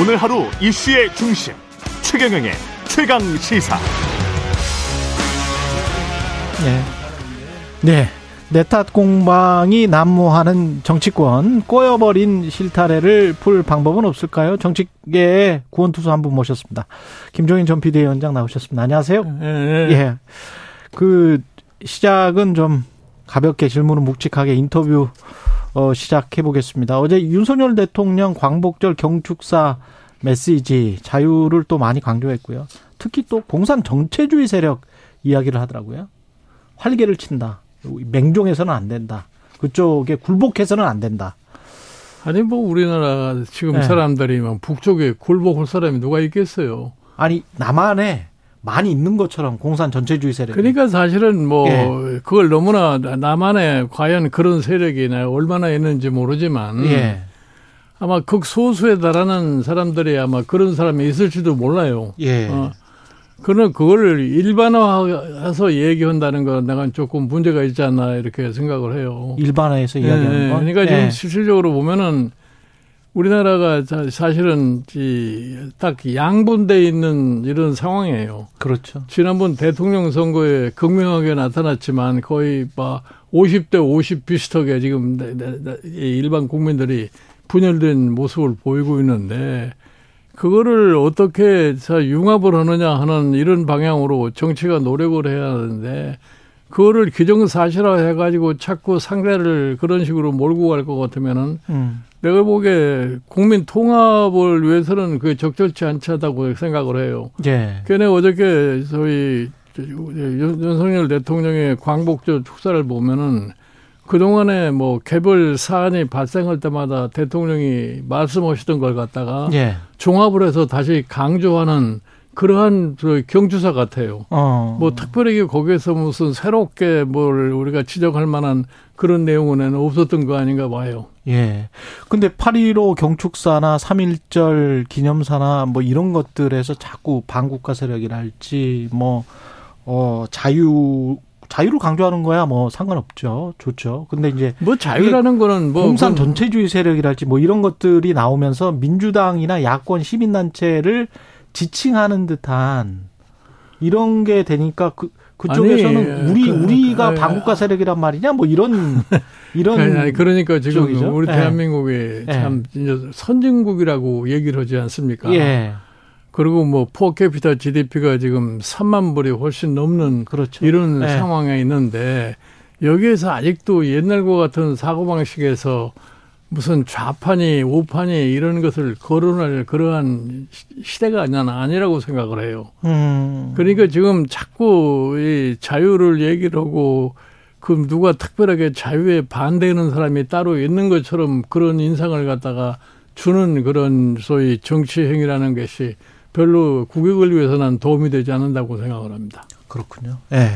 오늘 하루 이슈의 중심 최경영의 최강 시사. 네. 네. 내탓 공방이 난무하는 정치권 꼬여버린 실타래를 풀 방법은 없을까요? 정치계의 구원투수 한 분 모셨습니다. 김종인 전 비대위원장 나오셨습니다. 안녕하세요. 네. 예. 그 시작은 좀 가볍게 질문은 묵직하게 인터뷰 어, 시작해 보겠습니다. 어제 윤석열 대통령 광복절 경축사 메시지 자유를 또 많이 강조했고요. 특히 또 공산 정체주의 세력 이야기를 하더라고요. 활개를 친다. 맹종해서는 안 된다. 그쪽에 굴복해서는 안 된다. 아니 뭐 우리나라 지금 네. 사람들이 막 북쪽에 굴복할 사람이 누가 있겠어요? 아니 남한에 많이 있는 것처럼 공산 전체주의 세력. 그러니까 사실은 뭐 예. 그걸 너무나 남한에 과연 그런 세력이 얼마나 있는지 모르지만 예. 아마 극소수에 달하는 사람들이 아마 그런 사람이 있을지도 몰라요. 예. 어. 그러나 그걸 일반화해서 얘기한다는 건 내가 조금 문제가 있지 않나 이렇게 생각을 해요. 일반화해서 이야기하는 네, 건? 그러니까 지금 네. 실질적으로 보면은 우리나라가 사실은 딱 양분돼 있는 이런 상황이에요. 그렇죠. 지난번 대통령 선거에 극명하게 나타났지만 거의 막 50대 50 비슷하게 지금 일반 국민들이 분열된 모습을 보이고 있는데 그거를 어떻게 융합을 하느냐 하는 이런 방향으로 정치가 노력을 해야 하는데 그거를 기정사실화 해가지고 자꾸 상대를 그런 식으로 몰고 갈 것 같으면은 음. 내가 보기에 국민 통합을 위해서는 그게 적절치 않다고 생각을 해요. 예. 걔네 어저께 저희 윤석열 대통령의 광복절 축사를 보면은 그동안에 뭐 개별 사안이 발생할 때마다 대통령이 말씀하시던 걸 갖다가 예. 종합을 해서 다시 강조하는 그러한 경주사 같아요. 어. 뭐 특별하게 거기에서 무슨 새롭게 뭘 우리가 지적할 만한 그런 내용은 없었던 거 아닌가 봐요. 예. 근데 8.15 경축사나 3.1절 기념사나 뭐 이런 것들에서 자꾸 반국가 세력이랄지 뭐, 어, 자유 자유를 강조하는 거야 뭐 상관없죠. 좋죠. 근데 이제 뭐 자유라는 거는 뭐 공산 전체주의 세력이랄지 뭐 이런 것들이 나오면서 민주당이나 야권 시민단체를 지칭하는 듯한 이런 게 되니까 그 그쪽에서는 아니, 우리 그, 우리가 아, 반국가 세력이란 말이냐 뭐 이런 이런 아니, 그러니까 지금 쪽이죠. 우리 예. 대한민국이 예. 참 선진국이라고 얘기를 하지 않습니까? 예. 그리고 뭐 포캐피타 GDP가 지금 3만 불이 훨씬 넘는 그렇죠. 이런 네. 상황에 있는데 여기에서 아직도 옛날과 같은 사고 방식에서 무슨 좌판이 우판이 이런 것을 거론할 그러한 시대가 아니라고 생각을 해요. 음. 그러니까 지금 자꾸 이 자유를 얘기를 하고 그 누가 특별하게 자유에 반대하는 사람이 따로 있는 것처럼 그런 인상을 갖다가 주는 그런 소위 정치 행위라는 것이 별로 국익을 위해서는 도움이 되지 않는다고 생각을 합니다. 그렇군요. 예. 네.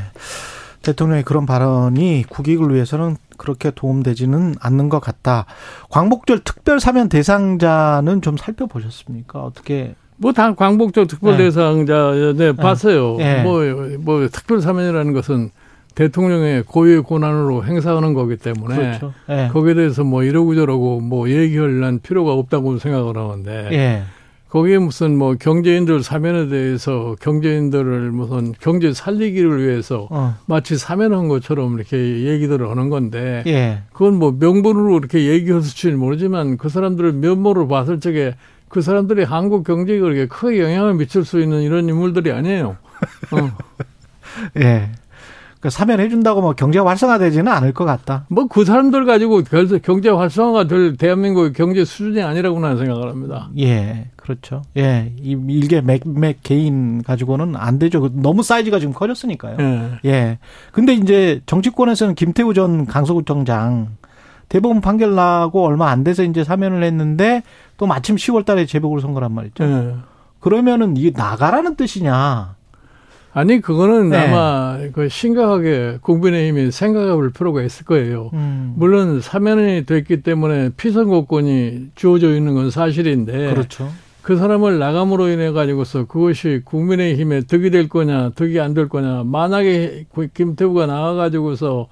대통령의 그런 발언이 국익을 위해서는 그렇게 도움되지는 않는 것 같다. 광복절 특별 사면 대상자는 좀 살펴보셨습니까? 어떻게? 뭐다 광복절 특별 네. 대상자 네, 네 봤어요. 네. 뭐, 뭐 특별 사면이라는 것은 대통령의 고유의 권한으로 행사하는 거기 때문에 그렇죠. 네. 거기에 대해서 뭐 이러고 저러고 뭐 얘기할 필요가 없다고 생각을 하는데 네. 거기에 무슨 뭐 경제인들 사면에 대해서 경제인들을 무슨 경제 살리기를 위해서 어. 마치 사면한 것처럼 이렇게 얘기들을 하는 건데 예. 그건 뭐 명분으로 이렇게 얘기했을지는 모르지만 그 사람들을 면모를 봤을 적에 그 사람들이 한국 경제에 그렇게 크게 영향을 미칠 수 있는 이런 인물들이 아니에요. 어. 예. 그 사면해 준다고 뭐 경제 활성화되지는 않을 것 같다. 뭐 그 사람들 가지고 경제 활성화가 될 대한민국의 경제 수준이 아니라고 나는 생각을 합니다. 예, 그렇죠. 예, 이 일개 맥맥 개인 가지고는 안 되죠. 너무 사이즈가 지금 커졌으니까요. 예. 예. 근데 이제 정치권에서는 김태우 전 강서구청장 대법원 판결 나고 얼마 안 돼서 이제 사면을 했는데 또 마침 10월 달에 재보궐 선거란 말이죠. 예. 그러면은 이게 나가라는 뜻이냐? 아니 그거는 네. 아마 그 심각하게 국민의힘이 생각해볼 필요가 있을 거예요. 음. 물론 사면이 됐기 때문에 피선거권이 주어져 있는 건 사실인데 그렇죠. 그 사람을 나감으로 인해 가지고서 그것이 국민의힘에 득이 될 거냐 득이 안 될 거냐 만약에 김태우가 나와 가지고서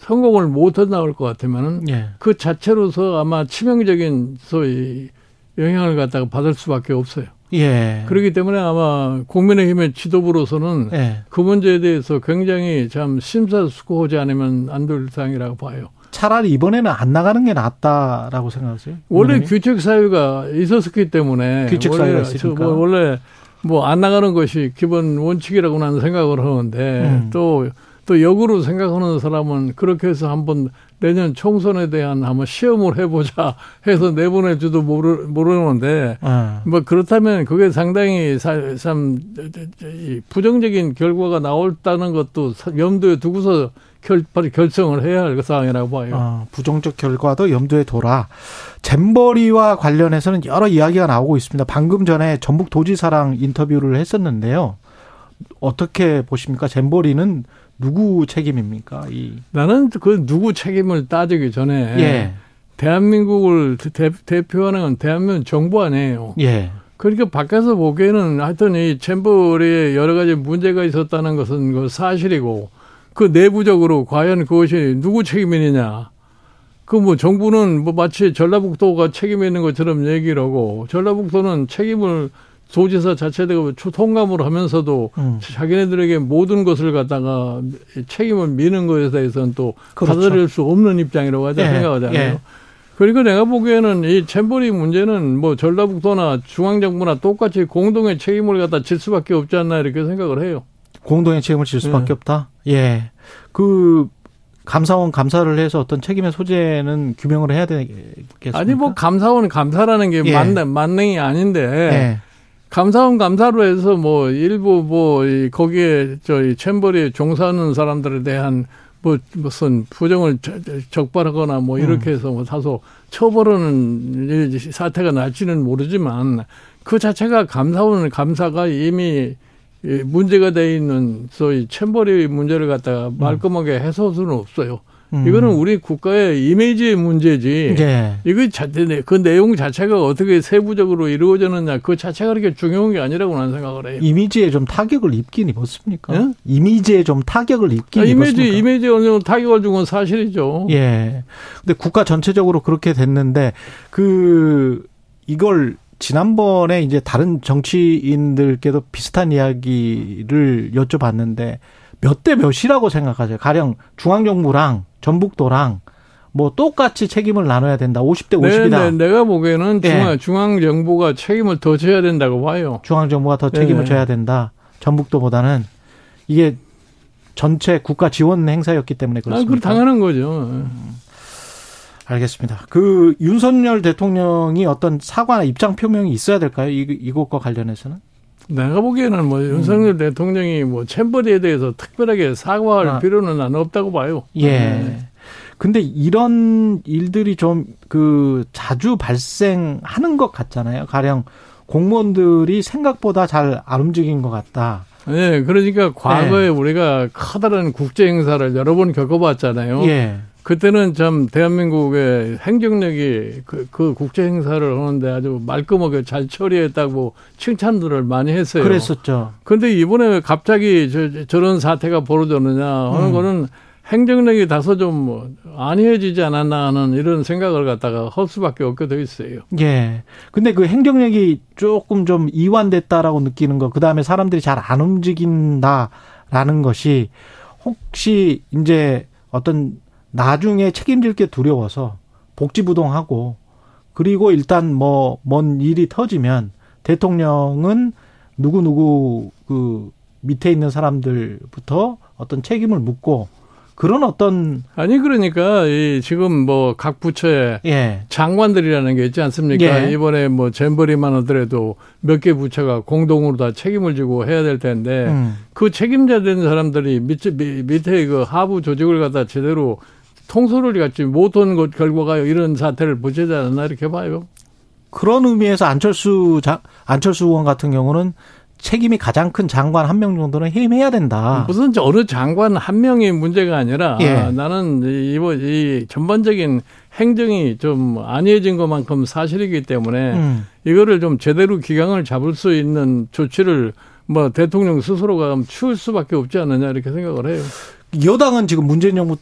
성공을 못해 나올 것 같으면은 예. 그 자체로서 아마 치명적인 소위 영향을 갖다가 받을 수밖에 없어요. 예. 그렇기 때문에 아마 국민의힘의 지도부로서는 예. 그 문제에 대해서 굉장히 참 심사숙고하지 않으면 안될 사항이라고 봐요. 차라리 이번에는 안 나가는 게 낫다라고 생각하세요? 원래 국민의힘? 규칙 사유가 있었기 때문에 규칙 사유가 있으니까. 저뭐 원래 뭐 안 나가는 것이 기본 원칙이라고 나는 생각을 하는데 음. 또또 역으로 생각하는 사람은 그렇게 해서 한번 내년 총선에 대한 한번 시험을 해보자 해서 내보낼지도 모르 모르는데 어. 뭐 그렇다면 그게 상당히 사- 참이 부정적인 결과가 나올다는 것도 사- 염두에 두고서 결, 결정을 해야 할 사항이라고 봐요. 어, 부정적 결과도 염두에 둬라. 잼버리와 관련해서는 여러 이야기가 나오고 있습니다. 방금 전에 전북 도지사랑 인터뷰를 했었는데요. 어떻게 보십니까? 잼버리는 누구 책임입니까? 이 나는 그 누구 책임을 따지기 전에 예. 대한민국을 대, 표하는 건 대한민국 정부 아니에요. 예. 그러니까 밖에서 보기에는 하여튼 이 챔버리에 여러 가지 문제가 있었다는 것은 그 사실이고 그 내부적으로 과연 그것이 누구 책임이느냐. 그 뭐 정부는 뭐 마치 전라북도가 책임 있는 것처럼 얘기를 하고 전라북도는 책임을 도지사 자체가 통감을 하면서도 음. 자기네들에게 모든 것을 갖다가 책임을 미는 것에 대해서는 또 그렇죠. 받아들일 수 없는 입장이라고 하자 예, 생각하잖아요. 예. 그러니까 내가 보기에는 이 챔버리 문제는 뭐 전라북도나 중앙정부나 똑같이 공동의 책임을 갖다 질 수밖에 없지 않나 이렇게 생각을 해요. 공동의 책임을 질 수밖에 네. 없다. 예. 그 감사원 감사를 해서 어떤 책임의 소재는 규명을 해야 되겠습니까? 아니 뭐 감사원 감사라는 게 예. 만, 만능이 아닌데 예. 감사원 감사로 해서 뭐 일부 뭐이 거기에 저이 챔버리에 종사하는 사람들에 대한 뭐 무슨 부정을 적발하거나 뭐 이렇게 음. 해서 뭐 다소 처벌하는 이 사태가 날지는 모르지만 그 자체가 감사원 감사가 이미 이 문제가 돼 있는 소위 챔버리 문제를 갖다가 말끔하게 해소할 수는 없어요. 음. 이거는 우리 국가의 이미지의 문제지. 예. 이거 자체, 그 내용 자체가 어떻게 세부적으로 이루어졌느냐, 그 자체가 그렇게 중요한 게 아니라고 나는 생각을 해요. 이미지에 좀 타격을 입긴 입었습니까? 예? 이미지에 좀 타격을 입긴 아, 이미지, 입었습니까? 이미지 어느 정도 타격을 준 건 사실이죠. 예. 근데 국가 전체적으로 그렇게 됐는데 그 이걸 지난번에 이제 다른 정치인들께도 비슷한 이야기를 여쭤봤는데 몇 대 몇이라고 생각하세요? 가령 중앙정부랑 전북도랑 뭐 똑같이 책임을 나눠야 된다. 50대 50이다. 네, 네, 내가 보기에는 예. 중앙, 중앙정부가 책임을 더 져야 된다고 봐요. 중앙정부가 더 책임을 네. 져야 된다. 전북도보다는 이게 전체 국가 지원 행사였기 때문에 아, 그렇습니다. 그 당연한 거죠. 알겠습니다. 그 윤석열 대통령이 어떤 사과나 입장 표명이 있어야 될까요? 이, 이것과 관련해서는? 내가 보기에는 뭐 윤석열 대통령이 뭐 챔버리에 대해서 특별하게 사과할 아. 필요는 난 없다고 봐요. 예. 네. 근데 이런 일들이 좀 그 자주 발생하는 것 같잖아요. 가령 공무원들이 생각보다 잘 안 움직인 것 같다. 네, 그러니까 과거에 우리가 커다란 국제 행사를 여러 번 겪어봤잖아요. 예. 그때는 참 대한민국의 행정력이 그, 그 국제 행사를 하는데 아주 말끔하게 잘 처리했다고 칭찬들을 많이 했어요. 그랬었죠. 근데 이번에 왜 갑자기 저, 저런 사태가 벌어졌느냐 하는 음. 거는 행정력이 다소 좀뭐 안이해지지 않았나 하는 이런 생각을 갖다가 할 수밖에 없게 돼 있어요. 예. 근데 그 행정력이 조금 좀 이완됐다라고 느끼는 거, 그 다음에 사람들이 잘 안 움직인다라는 것이 혹시 이제 어떤 나중에 책임질 게 두려워서 복지부동하고 그리고 일단 뭐 뭔 일이 터지면 대통령은 누구누구 그 밑에 있는 사람들부터 어떤 책임을 묻고 그런 어떤 아니 그러니까 이 지금 뭐 각 부처에 예. 장관들이라는 게 있지 않습니까? 예. 이번에 뭐 잼버리만 하더라도 몇 개 부처가 공동으로 다 책임을 지고 해야 될 텐데 음. 그 책임자 된 사람들이 밑에, 밑- 밑에 그 하부 조직을 갖다 제대로 통솔을 갖지 못한 것 결과가 이런 사태를 부채지 않았나 이렇게 봐요. 그런 의미에서 안철수 장, 안철수 의원 같은 경우는 책임이 가장 큰 장관 한 명 정도는 해임해야 된다. 무슨 어느 장관 한 명의 문제가 아니라 아. 예. 나는 이, 이번 이 전반적인 행정이 좀 안이해진 것만큼 사실이기 때문에 음. 이거를 좀 제대로 기강을 잡을 수 있는 조치를 뭐 대통령 스스로가 취할 수밖에 없지 않느냐 이렇게 생각을 해요. 여당은 지금 문재인 정부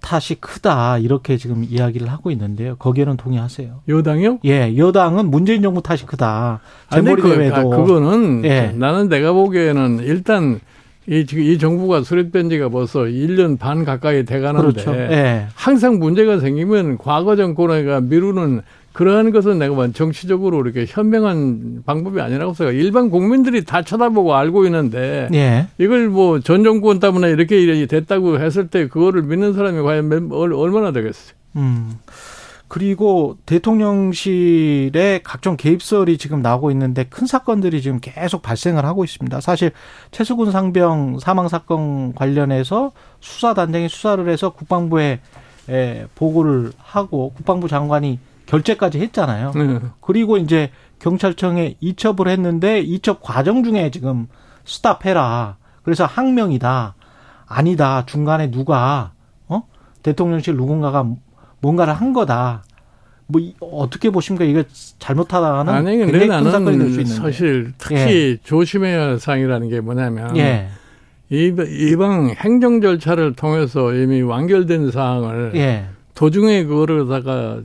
탓이 크다 이렇게 지금 이야기를 하고 있는데요. 거기에는 동의하세요? 여당이요? 예, 여당은 문재인 정부 탓이 크다. 아니, 재벌이 그, 아, 그거는 예. 나는 내가 보기에는 일단 이, 지금 이 정부가 수립된 지가 벌써 1년 반 가까이 돼 가는데 그렇죠. 예. 항상 문제가 생기면 과거 정권가 미루는 그러한 것은 내가 봐 정치적으로 이렇게 현명한 방법이 아니라고 생각. 일반 국민들이 다 쳐다보고 알고 있는데 예. 이걸 뭐 전 정권 때문에 이렇게 일이 됐다고 했을 때 그거를 믿는 사람이 과연 몇- 얼- 얼마나 되겠어요? 음. 그리고 대통령실에 각종 개입설이 지금 나오고 있는데 큰 사건들이 지금 계속 발생을 하고 있습니다. 사실 최수근 상병 사망 사건 관련해서 수사 단장이 수사를 해서 국방부에 에, 보고를 하고 국방부 장관이 결재까지 했잖아요. 네. 그리고 이제 경찰청에 이첩을 했는데 이첩 과정 중에 지금 스탑해라. 그래서 항명이다. 아니다. 중간에 누가 어 대통령실 누군가가 뭔가를 한 거다. 뭐 이- 어떻게 보십니까? 이거 잘못하다는 아니 근데 큰 사건이 될수 나는 있는데. 사실 특히 조심해야 할 사항이라는 게 뭐냐면 예, 이- 이방 행정 절차를 통해서 이미 완결된 사항을 예, 도중에 그거를다가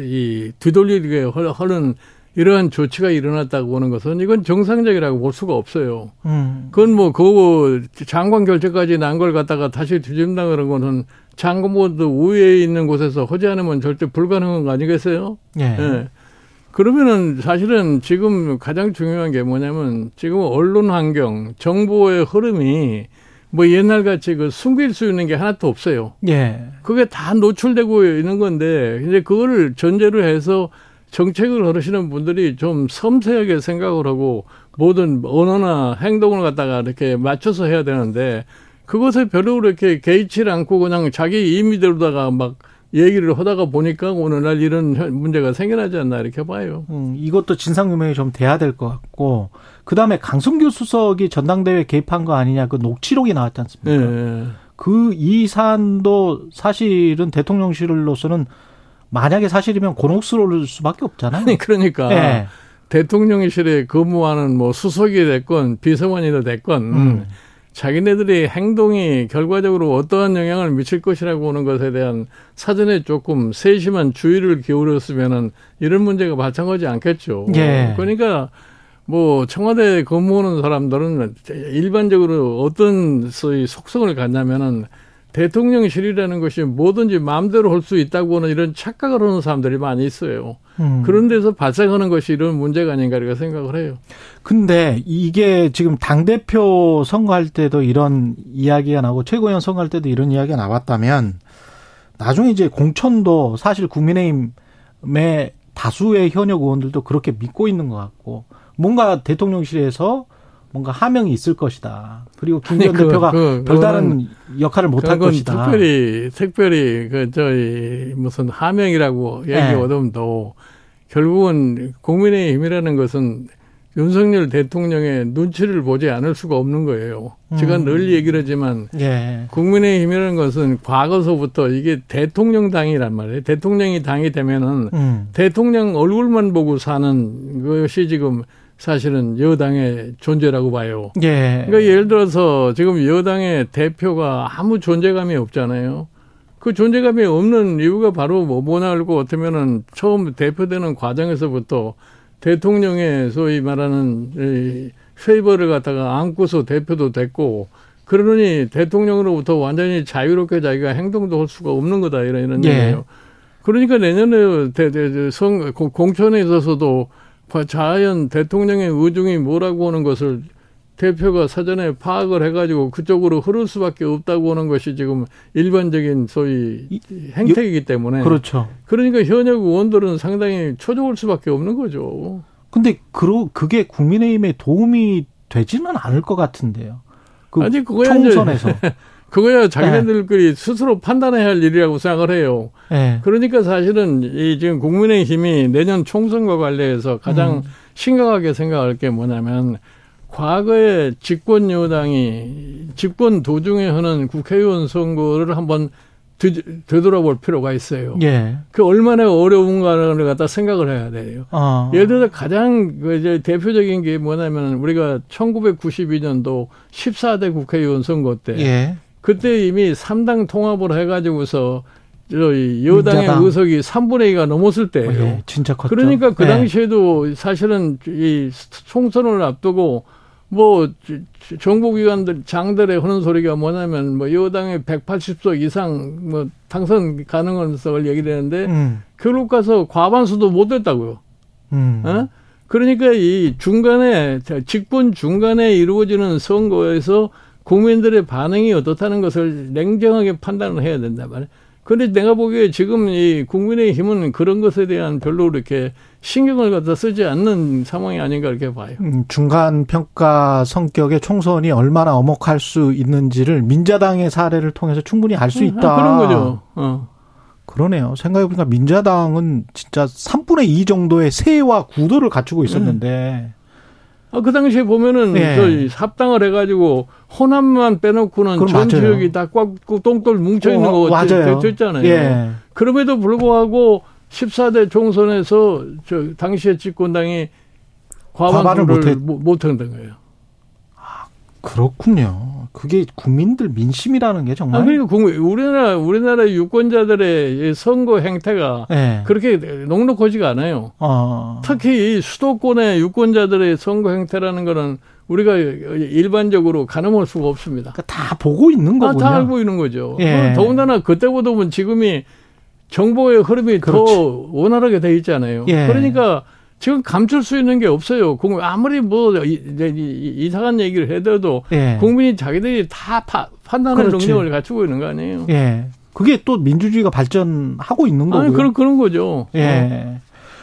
이 뒤돌리게 헐- 하는 이러한 조치가 일어났다고 하는 것은 이건 정상적이라고 볼 수가 없어요. 음, 그건 뭐 그거 장관 결재까지 난 걸 갖다가 다시 뒤집는다 그런 거는 장관보다 우위에 있는 곳에서 하지 않으면 절대 불가능한 거 아니겠어요? 예, 예. 그러면은 사실은 지금 가장 중요한 게 뭐냐면 지금 언론 환경, 정보의 흐름이 뭐 옛날 같이 그 숨길 수 있는 게 하나도 없어요. 예, 그게 다 노출되고 있는 건데 이제 그거를 전제로 해서 정책을 걸으시는 분들이 좀 섬세하게 생각을 하고 모든 언어나 행동을 갖다가 이렇게 맞춰서 해야 되는데 그것에 별로 그렇게 개의치 않고 그냥 자기 임의대로다가 막 얘기를 하다가 보니까 오늘날 이런 현- 문제가 생겨나지 않나 이렇게 봐요. 음, 이것도 진상 규명이 좀 돼야 될 것 같고 그 다음에 강성규 수석이 전당대회 개입한 거 아니냐 그 녹취록이 나왔지 않습니까? 예. 그이 사안도 사실은 대통령실로서는 만약에 사실이면 곤혹스러울 수밖에 없잖아요. 아니 그러니까 예. 대통령실에 근무하는 뭐 수석이 됐건 비서관이 됐건 음. 자기네들의 행동이 결과적으로 어떠한 영향을 미칠 것이라고 하는 것에 대한 사전에 조금 세심한 주의를 기울였으면은 이런 문제가 발생하지 않겠죠. 예. 그러니까 뭐 청와대에 근무하는 사람들은 일반적으로 어떤 소위 속성을 갖냐면은 대통령실이라는 것이 뭐든지 마음대로 할 수 있다고 하는 이런 착각을 하는 사람들이 많이 있어요. 음. 그런 데서 발생하는 것이 이런 문제가 아닌가 이렇게 생각을 해요. 근데 이게 지금 당대표 선거할 때도 이런 이야기가 나오고 최고위원 선거할 때도 이런 이야기가 나왔다면 나중에 이제 공천도 사실 국민의힘의 다수의 현역 의원들도 그렇게 믿고 있는 것 같고 뭔가 대통령실에서 뭔가 하명이 있을 것이다. 그리고 김기현 아니, 그- 대표가 그- 별다른 역할을 못 할 것이다. 특별히 특별히 그 저희 무슨 하명이라고 네. 얘기하더라도 결국은 국민의힘이라는 것은 윤석열 대통령의 눈치를 보지 않을 수가 없는 거예요. 제가 음. 늘 얘기를 하지만 예. 국민의힘이라는 것은 과거서부터 이게 대통령 당이란 말이에요. 대통령이 당이 되면은 음. 대통령 얼굴만 보고 사는 것이 지금 사실은 여당의 존재라고 봐요. 예. 그러니까 예를 들어서 지금 여당의 대표가 아무 존재감이 없잖아요. 그 존재감이 없는 이유가 바로 뭐 뭐냐 알고 어쩌면은 처음 대표되는 과정에서부터 대통령의 소위 말하는 이 페이버를 갖다가 안고서 대표도 됐고 그러니 대통령으로부터 완전히 자유롭게 자기가 행동도 할 수가 없는 거다 이런 이런 예. 얘기예요. 그러니까 내년에 대, 대, 대, 성, 공- 공천에 있어서도 자연 대통령의 의중이 뭐라고 하는 것을 대표가 사전에 파악을 해가지고 그쪽으로 흐를 수밖에 없다고 하는 것이 지금 일반적인 소위 이- 행태이기 때문에 그렇죠. 그러니까 현역 의원들은 상당히 초조할 수밖에 없는 거죠. 근데 그러 그게 국민의힘에 도움이 되지는 않을 것 같은데요. 그 아니, 그거야 총선에서. 그거야 자기네들끼리 스스로 판단해야 할 일이라고 생각을 해요. 예. 그러니까 사실은 이 지금 국민의힘이 내년 총선과 관련해서 가장 음. 심각하게 생각할 게 뭐냐면 과거에 집권 여당이 집권 도중에 하는 국회의원 선거를 한번 되, 되돌아볼 필요가 있어요. 예. 그 얼마나 어려운가를 갖다 생각을 해야 돼요. 어. 예를 들어서 가장 그 이제 대표적인 게 뭐냐면 우리가 1992년도 14대 국회의원 선거 때 예. 그때 이미 3당 통합을 해가지고서 저 여당의 민자당. 의석이 3분의 2가 넘었을 때예요. 예, 진짜 컸죠. 그러니까 그 예. 당시에도 사실은 이 총선을 앞두고 뭐 정보기관들 장들의 하는 소리가 뭐냐면 뭐 여당의 180석 이상 뭐 당선 가능성을 얘기를 했는데 음, 결국 가서 과반수도 못 됐다고요. 음. 어? 그러니까 이 중간에 직분 중간에 이루어지는 선거에서 국민들의 반응이 어떻다는 것을 냉정하게 판단을 해야 된단 말이에요. 그런데 내가 보기에 지금 이 국민의힘은 그런 것에 대한 별로 이렇게 신경을 갖다 쓰지 않는 상황이 아닌가 이렇게 봐요. 음, 중간 평가 성격의 총선이 얼마나 엄혹할 수 있는지를 민자당의 사례를 통해서 충분히 알 수 있다. 아, 그런 거죠. 어. 그러네요. 생각해보니까 민자당은 진짜 3분의 2 정도의 세와 구도를 갖추고 있었는데. 아, 그 당시에 보면은 예. 저희 합당을 해가지고 호남만 빼놓고는 전 맞아요. 지역이 다 꽉 똥돌 뭉쳐 있는 어, 거. 됐잖아요. 예. 그럼에도 불구하고 14대 총선에서 저 당시에 집권당이 과반을 과반수를 못했- 못- 못한 거예요. 그렇군요. 그게 국민들 민심이라는 게 정말. 아, 그러니까 국민, 우리나라 우리나라 유권자들의 이 선거 행태가 예. 그렇게 녹록하지가 않아요. 어. 특히 이 수도권의 유권자들의 선거 행태라는 거는 우리가 일반적으로 가늠할 수가 없습니다. 그러니까 다 보고 있는 아, 거군요. 다 알고 있는 거죠. 예. 어, 더군다나 그때보다 보면 지금이 정보의 흐름이 그렇지. 더 원활하게 돼 있잖아요. 예. 그러니까 지금 감출 수 있는 게 없어요. 국민 아무리 뭐 이, 이, 이 상한 얘기를 해도 예. 국민이 자기들이 다 파- 판단할 그렇지. 능력을 갖추고 있는 거 아니에요. 예. 그게 또 민주주의가 발전하고 있는 거고요. 아니 그런 그런 거죠. 예.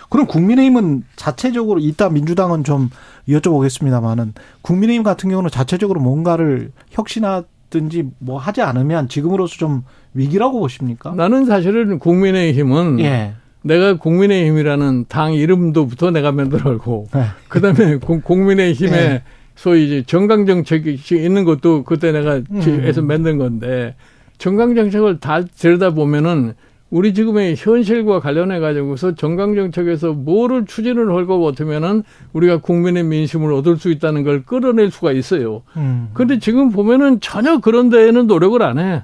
그럼 국민의힘은 자체적으로 이따 민주당은 좀 여쭤보겠습니다만은 국민의힘 같은 경우는 자체적으로 뭔가를 혁신하든지 뭐 하지 않으면 지금으로서 좀 위기라고 보십니까? 나는 사실은 국민의힘은 예. 내가 국민의힘이라는 당 이름도부터 내가 만들었고 네. 그다음에 공- 국민의힘에 예. 소위 이제 정강 정책이 있는 것도 그때 내가 음. 해서 만든 건데 정강 정책을 다 들여다 보면은 우리 지금의 현실과 관련해 가지고서 정강 정책에서 뭐를 추진을 할것 같으면은 우리가 국민의 민심을 얻을 수 있다는 걸 끌어낼 수가 있어요. 음. 근데 지금 보면은 전혀 그런 데에는 노력을 안 해.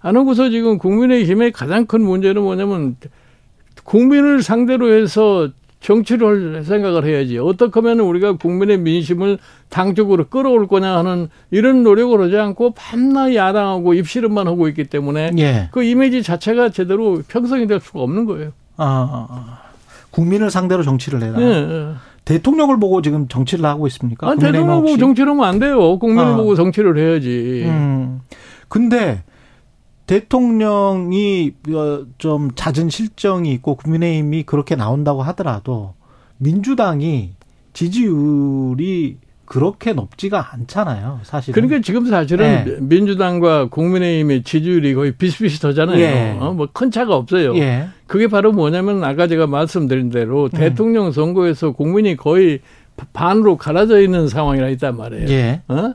안 하고서 지금 국민의힘의 가장 큰 문제는 뭐냐면 국민을 상대로 해서 정치를 할 생각을 해야지. 어떻게 하면 우리가 국민의 민심을 당적으로 끌어올 거냐 하는 이런 노력을 하지 않고 밤낮 야당하고 입씨름만 하고 있기 때문에 예. 그 이미지 자체가 제대로 형성이 될 수가 없는 거예요. 아, 아, 아. 국민을 상대로 정치를 해라. 예, 예. 대통령을 보고 지금 정치를 하고 있습니까? 아, 대통령 보고? 정치를 하면 안 돼요. 국민을 아. 보고 정치를 해야지. 음. 근데 대통령이 어, 좀 잦은 실정이 있고 국민의힘이 그렇게 나온다고 하더라도 민주당이 지지율이 그렇게 높지가 않잖아요, 사실은. 그러니까 지금 사실은 예. 민주당과 국민의힘의 지지율이 거의 비슷비슷하잖아요. 예. 어, 뭐큰 차가 없어요. 예. 그게 바로 뭐냐면 아까 제가 말씀드린 대로 음. 대통령 선거에서 국민이 거의 반으로 갈라져 있는 상황이라 있단 말이에요. 예. 어?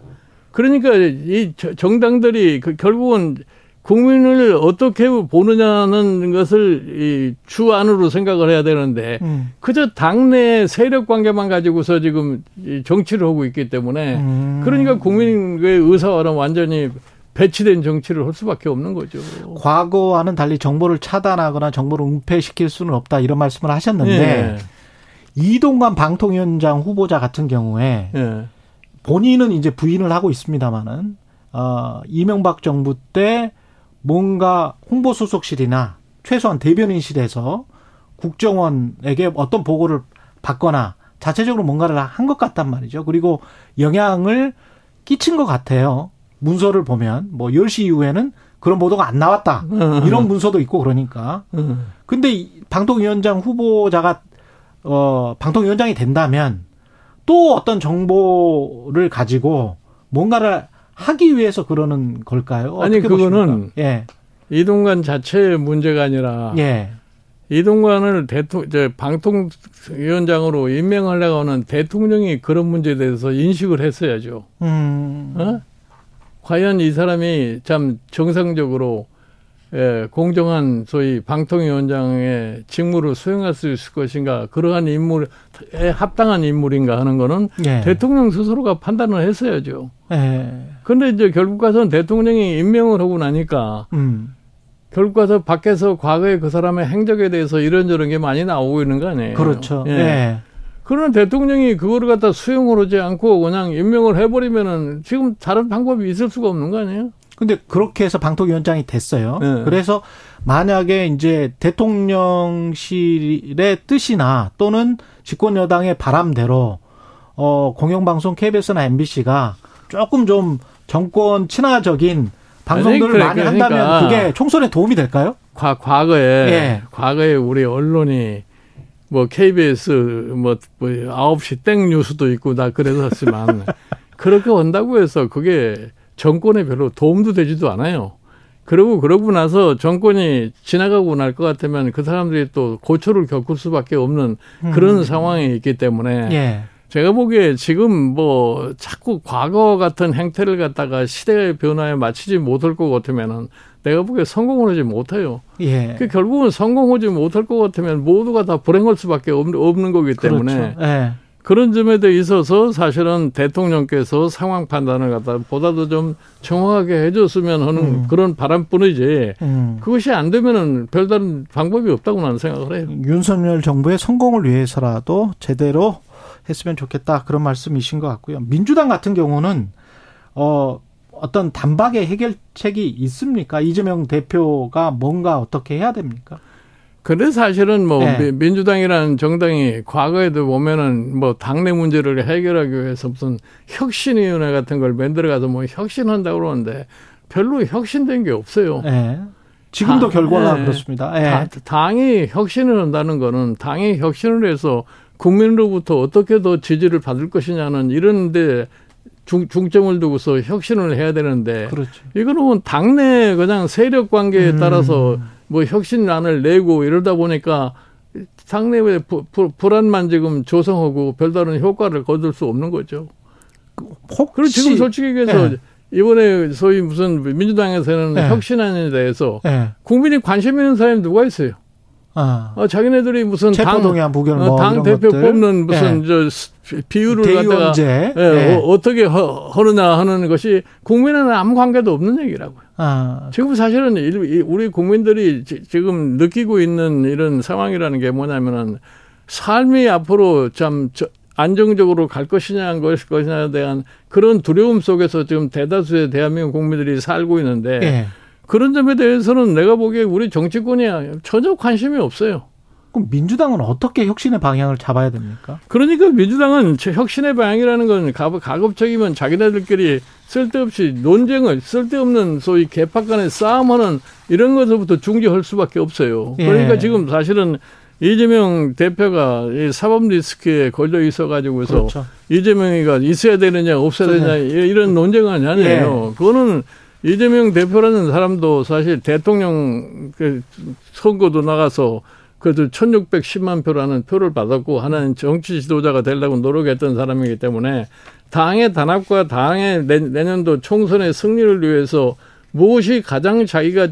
그러니까 이 저- 정당들이 그 결국은 국민을 어떻게 보느냐는 것을 이 주 안으로 생각을 해야 되는데 음. 그저 당내 세력 관계만 가지고서 지금 이 정치를 하고 있기 때문에 음. 그러니까 국민의 의사와는 완전히 배치된 정치를 할 수밖에 없는 거죠. 과거와는 달리 정보를 차단하거나 정보를 은폐시킬 수는 없다 이런 말씀을 하셨는데 예. 이동관 방통위원장 후보자 같은 경우에 예. 본인은 이제 부인을 하고 있습니다만은 어, 이명박 정부 때 뭔가 홍보수석실이나 최소한 대변인실에서 국정원에게 어떤 보고를 받거나 자체적으로 뭔가를 한 것 같단 말이죠. 그리고 영향을 끼친 것 같아요. 문서를 보면 뭐 10시 이후에는 그런 보도가 안 나왔다. 이런 문서도 있고 그러니까. 음. 근데 이 방통위원장 후보자가 어 방통위원장이 된다면 또 어떤 정보를 가지고 뭔가를 하기 위해서 그러는 걸까요? 아니, 그거는? 예. 이동관 자체의 문제가 아니라 예. 이동관을 대통령, 저 방통위원장으로 임명하려고 하는 대통령이 그런 문제에 대해서 인식을 했어야죠. 음. 어? 과연 이 사람이 참 정상적으로 예, 공정한 소위 방통위원장의 직무를 수행할 수 있을 것인가 그러한 인물에 합당한 인물인가 하는 거는 예. 대통령 스스로가 판단을 했어야죠. 예. 근데 이제 결국 가서는 대통령이 임명을 하고 나니까 음. 결국 가서 밖에서 과거에 그 사람의 행적에 대해서 이런저런 게 많이 나오고 있는 거 아니에요. 그렇죠. 예. 예. 그러나 대통령이 그거를 갖다 수용을 하지 않고 그냥 임명을 해버리면은 지금 다른 방법이 있을 수가 없는 거 아니에요? 근데 그렇게 해서 방통위원장이 됐어요. 네. 그래서 만약에 이제 대통령실의 뜻이나 또는 집권 여당의 바람대로 어 공영방송 KBS나 MBC가 조금 좀 정권 친화적인 방송들을 그래, 많이 그러니까. 한다면 그게 총선에 도움이 될까요? 과, 과거에 예. 과거에 우리 언론이 뭐 KBS 뭐, 뭐 9시 땡 뉴스도 있고 나 그랬었지만 그렇게 한다고 해서 그게 정권에 별로 도움도 되지도 않아요. 그러고 그러고 나서 정권이 지나가고 날 것 같으면 그 사람들이 또 고초를 겪을 수밖에 없는 그런 상황이 있기 때문에 음. 예. 제가 보기에 지금 뭐 자꾸 과거 같은 행태를 갖다가 시대의 변화에 맞추지 못할 것 같으면은 내가 보기에 성공을 하지 못해요. 예. 그 결국은 성공하지 못할 것 같으면 모두가 다 불행할 수밖에 없- 없는 거기 때문에 그렇죠. 예. 그런 점에 대해 있어서 사실은 대통령께서 상황 판단을 갖다 보다도 좀 정확하게 해줬으면 하는 음. 그런 바람뿐이지 음. 그것이 안 되면은 별다른 방법이 없다고 나는 생각을 해요. 윤석열 정부의 성공을 위해서라도 제대로 했으면 좋겠다 그런 말씀이신 것 같고요. 민주당 같은 경우는 어 어떤 단박의 해결책이 있습니까? 이재명 대표가 뭔가 어떻게 해야 됩니까? 근데 사실은 뭐 네. 미- 민주당이라는 정당이 과거에도 보면은 뭐 당내 문제를 해결하기 위해서 무슨 혁신위원회 같은 걸 만들어가서 뭐 혁신한다고 그러는데 별로 혁신된 게 없어요. 예. 지금도 다- 결과가 예. 그렇습니다. 예. 다- 당이 혁신을 한다는 거는 당이 혁신을 해서 국민으로부터 어떻게 더 지지를 받을 것이냐는 이런데 중, 중점을 두고서 혁신을 해야 되는데 그렇죠. 이거는 뭐 당내 그냥 세력 관계에 음. 따라서 뭐 혁신안을 내고 이러다 보니까 부- 불안만 지금 조성하고 별다른 효과를 거둘 수 없는 거죠. 혹시 그리고 지금 솔직히 얘기해서 예. 이번에 소위 무슨 민주당에서는 네. 혁신안에 대해서 예. 국민이 관심 있는 사람이 누가 있어요? 아. 어, 자기네들이 무슨 당, 체포동의안 부결 어, 뭐당 이런 대표 것들. 뽑는 무슨 예. 저 스- 비율을 갖다가. 예, 예. 어, 어떻게 허, 하느냐 하는 것이 국민에는 아무 관계도 없는 얘기라고요. 아. 지금 사실은 우리 국민들이 지- 지금 느끼고 있는 이런 상황이라는 게 뭐냐면은 삶이 앞으로 참 저- 안정적으로 갈 것이냐 안 갈 것이냐에 대한 그런 두려움 속에서 지금 대다수의 대한민국 국민들이 살고 있는데 예. 그런 점에 대해서는 내가 보기에 우리 정치권이 전혀 관심이 없어요. 그럼 민주당은 어떻게 혁신의 방향을 잡아야 됩니까? 그러니까 민주당은 저 혁신의 방향이라는 건 가- 가급적이면 자기네들끼리 쓸데없이 논쟁을 쓸데없는 소위 개파 간의 싸움하는 이런 것부터 중지할 수밖에 없어요. 예. 그러니까 지금 사실은 이재명 대표가 이 사법 리스크에 걸려 있어 가지고서 그렇죠. 이재명이가 있어야 되느냐 없어야 네. 되느냐 이- 이런 논쟁은 아니에요. 그거는 이재명 대표라는 사람도 사실 대통령 그 선거도 나가서 그래도 1610만 표라는 표를 받았고 하나는 정치 지도자가 되려고 노력했던 사람이기 때문에 당의 단합과 당의 내- 내년도 총선의 승리를 위해서 무엇이 가장 자기가 이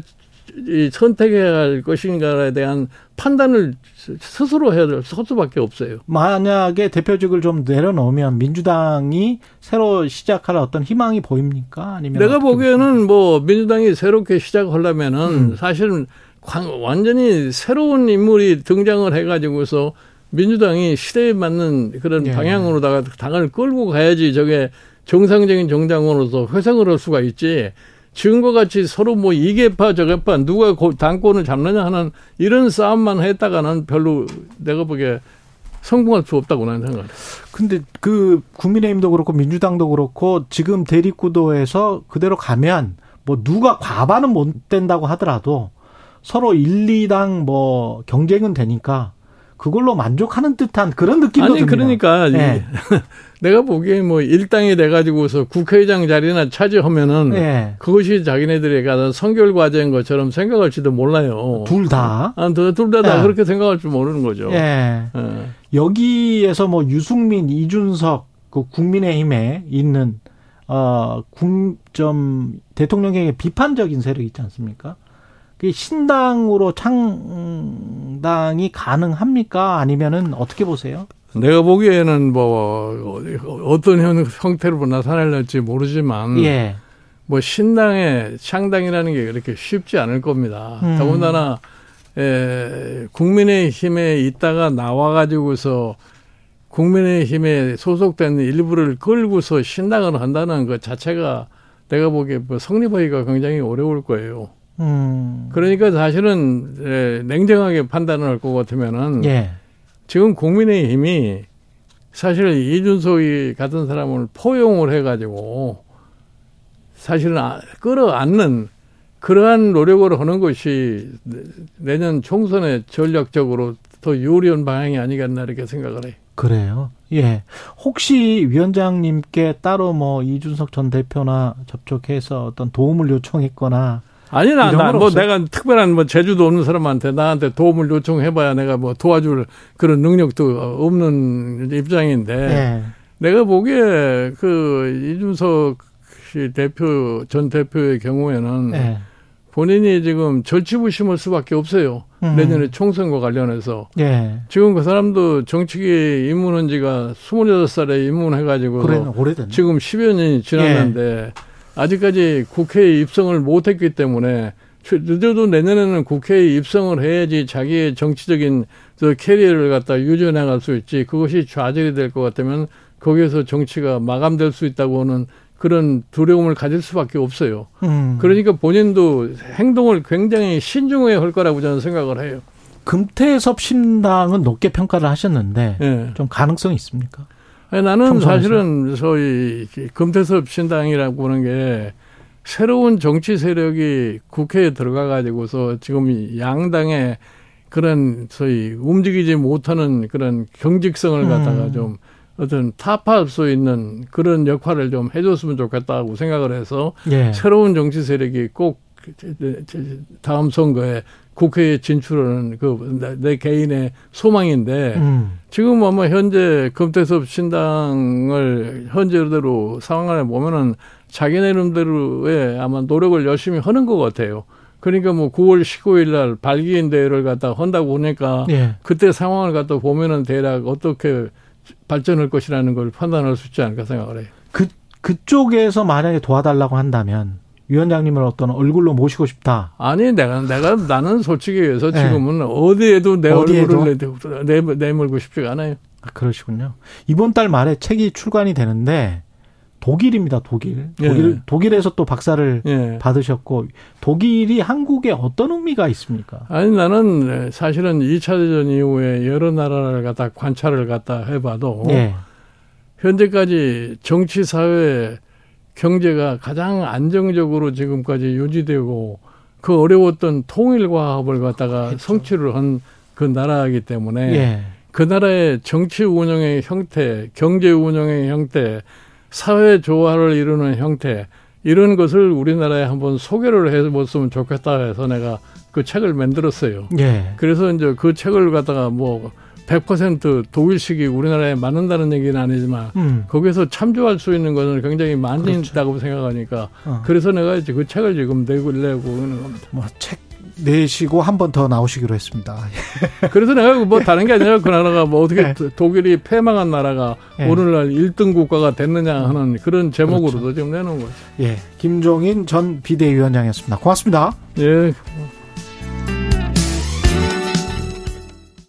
선택해야 할 것인가에 대한 판단을 스- 스스로 해야 될 수밖에 없어요. 만약에 대표직을 좀 내려놓으면 민주당이 새로 시작할 어떤 희망이 보입니까? 아니면 내가 보기에는 뭐 민주당이 새롭게 시작하려면은 음. 사실은 광- 완전히 새로운 인물이 등장을 해가지고서 민주당이 시대에 맞는 그런 예. 방향으로다가 당을 끌고 가야지 저게 정상적인 정당으로서 회생을 할 수가 있지. 지금과 같이 서로 뭐 이개파 저개파 누가 고- 당권을 잡느냐 하는 이런 싸움만 했다가는 별로 내가 보기에 성공할 수 없다고 나는 생각해요. 근데 그 국민의힘도 그렇고 민주당도 그렇고 지금 대립구도에서 그대로 가면 뭐 누가 과반은 못 된다고 하더라도 서로 1, 2당 뭐 경쟁은 되니까 그걸로 만족하는 듯한 그런 느낌도 아니 듭니다. 그러니까 이- 예. 내가 보기에 뭐 일당이 돼가지고서 국회의장 자리나 차지하면은 예. 그것이 자기네들이 가서 선결 과제인 것처럼 생각할지도 몰라요. 둘 다. 아, 둘다 다 예. 그렇게 생각할 줄 모르는 거죠. 예. 예. 여기에서 뭐 유승민, 이준석 그 국민의힘에 있는 어국좀 대통령에게 비판적인 세력 있지 않습니까? 그 신당으로 창당이 가능합니까? 아니면은 어떻게 보세요? 내가 보기에는 뭐 어떤 형, 형태로 나타날지 모르지만 예. 뭐 신당의 창당이라는 게 그렇게 쉽지 않을 겁니다. 음. 더군다나 에, 국민의힘에 있다가 나와가지고서 국민의힘에 소속된 일부를 끌고서 신당을 한다는 것 자체가 내가 보기에 뭐 성립하기가 굉장히 어려울 거예요. 음. 그러니까 사실은 에, 냉정하게 판단을 할 것 같으면은 예. 지금 국민의힘이 사실 이준석이 같은 사람을 포용을 해가지고 사실은 아- 끌어안는 그러한 노력을 하는 것이 내년 총선에 전략적으로 더 유리한 방향이 아니겠나 이렇게 생각을 해요. 그래요. 예. 혹시 위원장님께 따로 뭐 이준석 전 대표나 접촉해서 어떤 도움을 요청했거나 아니, 나, 이런 나, 건 뭐, 없어요? 내가 특별한 뭐, 제주도 없는 사람한테 나한테 도움을 요청해봐야 내가 뭐 도와줄 그런 능력도 없는 입장인데, 예. 내가 보기에 그 이준석 씨 대표, 전 대표의 경우에는 예. 본인이 지금 절치부심할 수밖에 없어요. 음. 내년에 총선과 관련해서. 예. 지금 그 사람도 정치계에 입문한 지가 26살에 입문해가지고. 지금 10여 년이 지났는데 아직까지 국회에 입성을 못했기 때문에 최- 늦어도 내년에는 국회에 입성을 해야지 자기의 정치적인 저 캐리어를 갖다 유지해 나갈 수 있지 그것이 좌절이 될 것 같으면 거기에서 정치가 마감될 수 있다고 하는 그런 두려움을 가질 수밖에 없어요. 음. 그러니까 본인도 행동을 굉장히 신중해야 할 거라고 저는 생각을 해요. 금태섭 신당은 높게 평가를 하셨는데 예. 좀 가능성이 있습니까? 아니, 나는 총선에서? 사실은 소위 금태섭 신당이라고 하는 게 새로운 정치 세력이 국회에 들어가 가지고서 지금 이 양당의 그런 소위 움직이지 못하는 그런 경직성을 갖다가 음. 좀 어떤 타파할 수 있는 그런 역할을 좀 해줬으면 좋겠다고 생각을 해서 예. 새로운 정치 세력이 꼭 다음 선거에 국회에 진출하는 그내 개인의 소망인데 음. 지금 아마 현재 금태섭 신당을 현재대로 상황을 보면은 자기네 름대로의 아마 노력을 열심히 하는 것 같아요. 그러니까 뭐 9월 19일 날 발기인 대회를 갖다 한다고 하니까 예. 그때 상황을 갖다 보면은 대략 어떻게 발전할 것이라는 걸 판단할 수 있지 않을까 생각을 해요. 그 그쪽에서 만약에 도와달라고 한다면 위원장님을 어떤 얼굴로 모시고 싶다. 아니 내가 내가 나는 솔직히 해서 네. 지금은 어디에도 내 어디에도? 얼굴을 내, 내, 내밀고 싶지가 않아요. 아, 그러시군요. 이번 달 말에 책이 출간이 되는데 독일입니다. 독일. 독일 예. 독일에서 또 박사를 예. 받으셨고 독일이 한국에 어떤 의미가 있습니까? 아니 나는 사실은 2차 대전 이후에 여러 나라를 갖다 관찰을 갖다 해봐도 예. 현재까지 정치 사회 경제가 가장 안정적으로 지금까지 유지되고 그 어려웠던 통일 과업을 갖다가 성취를 한 그 나라이기 때문에 예. 그 나라의 정치 운영의 형태, 경제 운영의 형태, 사회 조화를 이루는 형태 이런 것을 우리나라에 한번 소개를 해봤으면 좋겠다 해서 내가 그 책을 만들었어요. 예. 그래서 이제 그 책을 갖다가 뭐 100% 독일식이 우리나라에 맞는다는 얘기는 아니지만 음. 거기서 참조할 수 있는 것은 굉장히 많이 그렇죠. 있다고 생각하니까 어. 그래서 내가 이제 그 책을 지금 내고 내고 있는 겁니다. 뭐 책 내시고 한 번 더 나오시기로 했습니다. 그래서 내가 뭐 다른 게 아니라 그 나라가 뭐 어떻게 네. 독일이 패망한 나라가 네. 오늘날 1등 국가가 됐느냐 하는 그런 제목으로도 그렇죠. 지금 내놓은 거죠. 예. 김종인 전 비대위원장이었습니다. 고맙습니다. 예.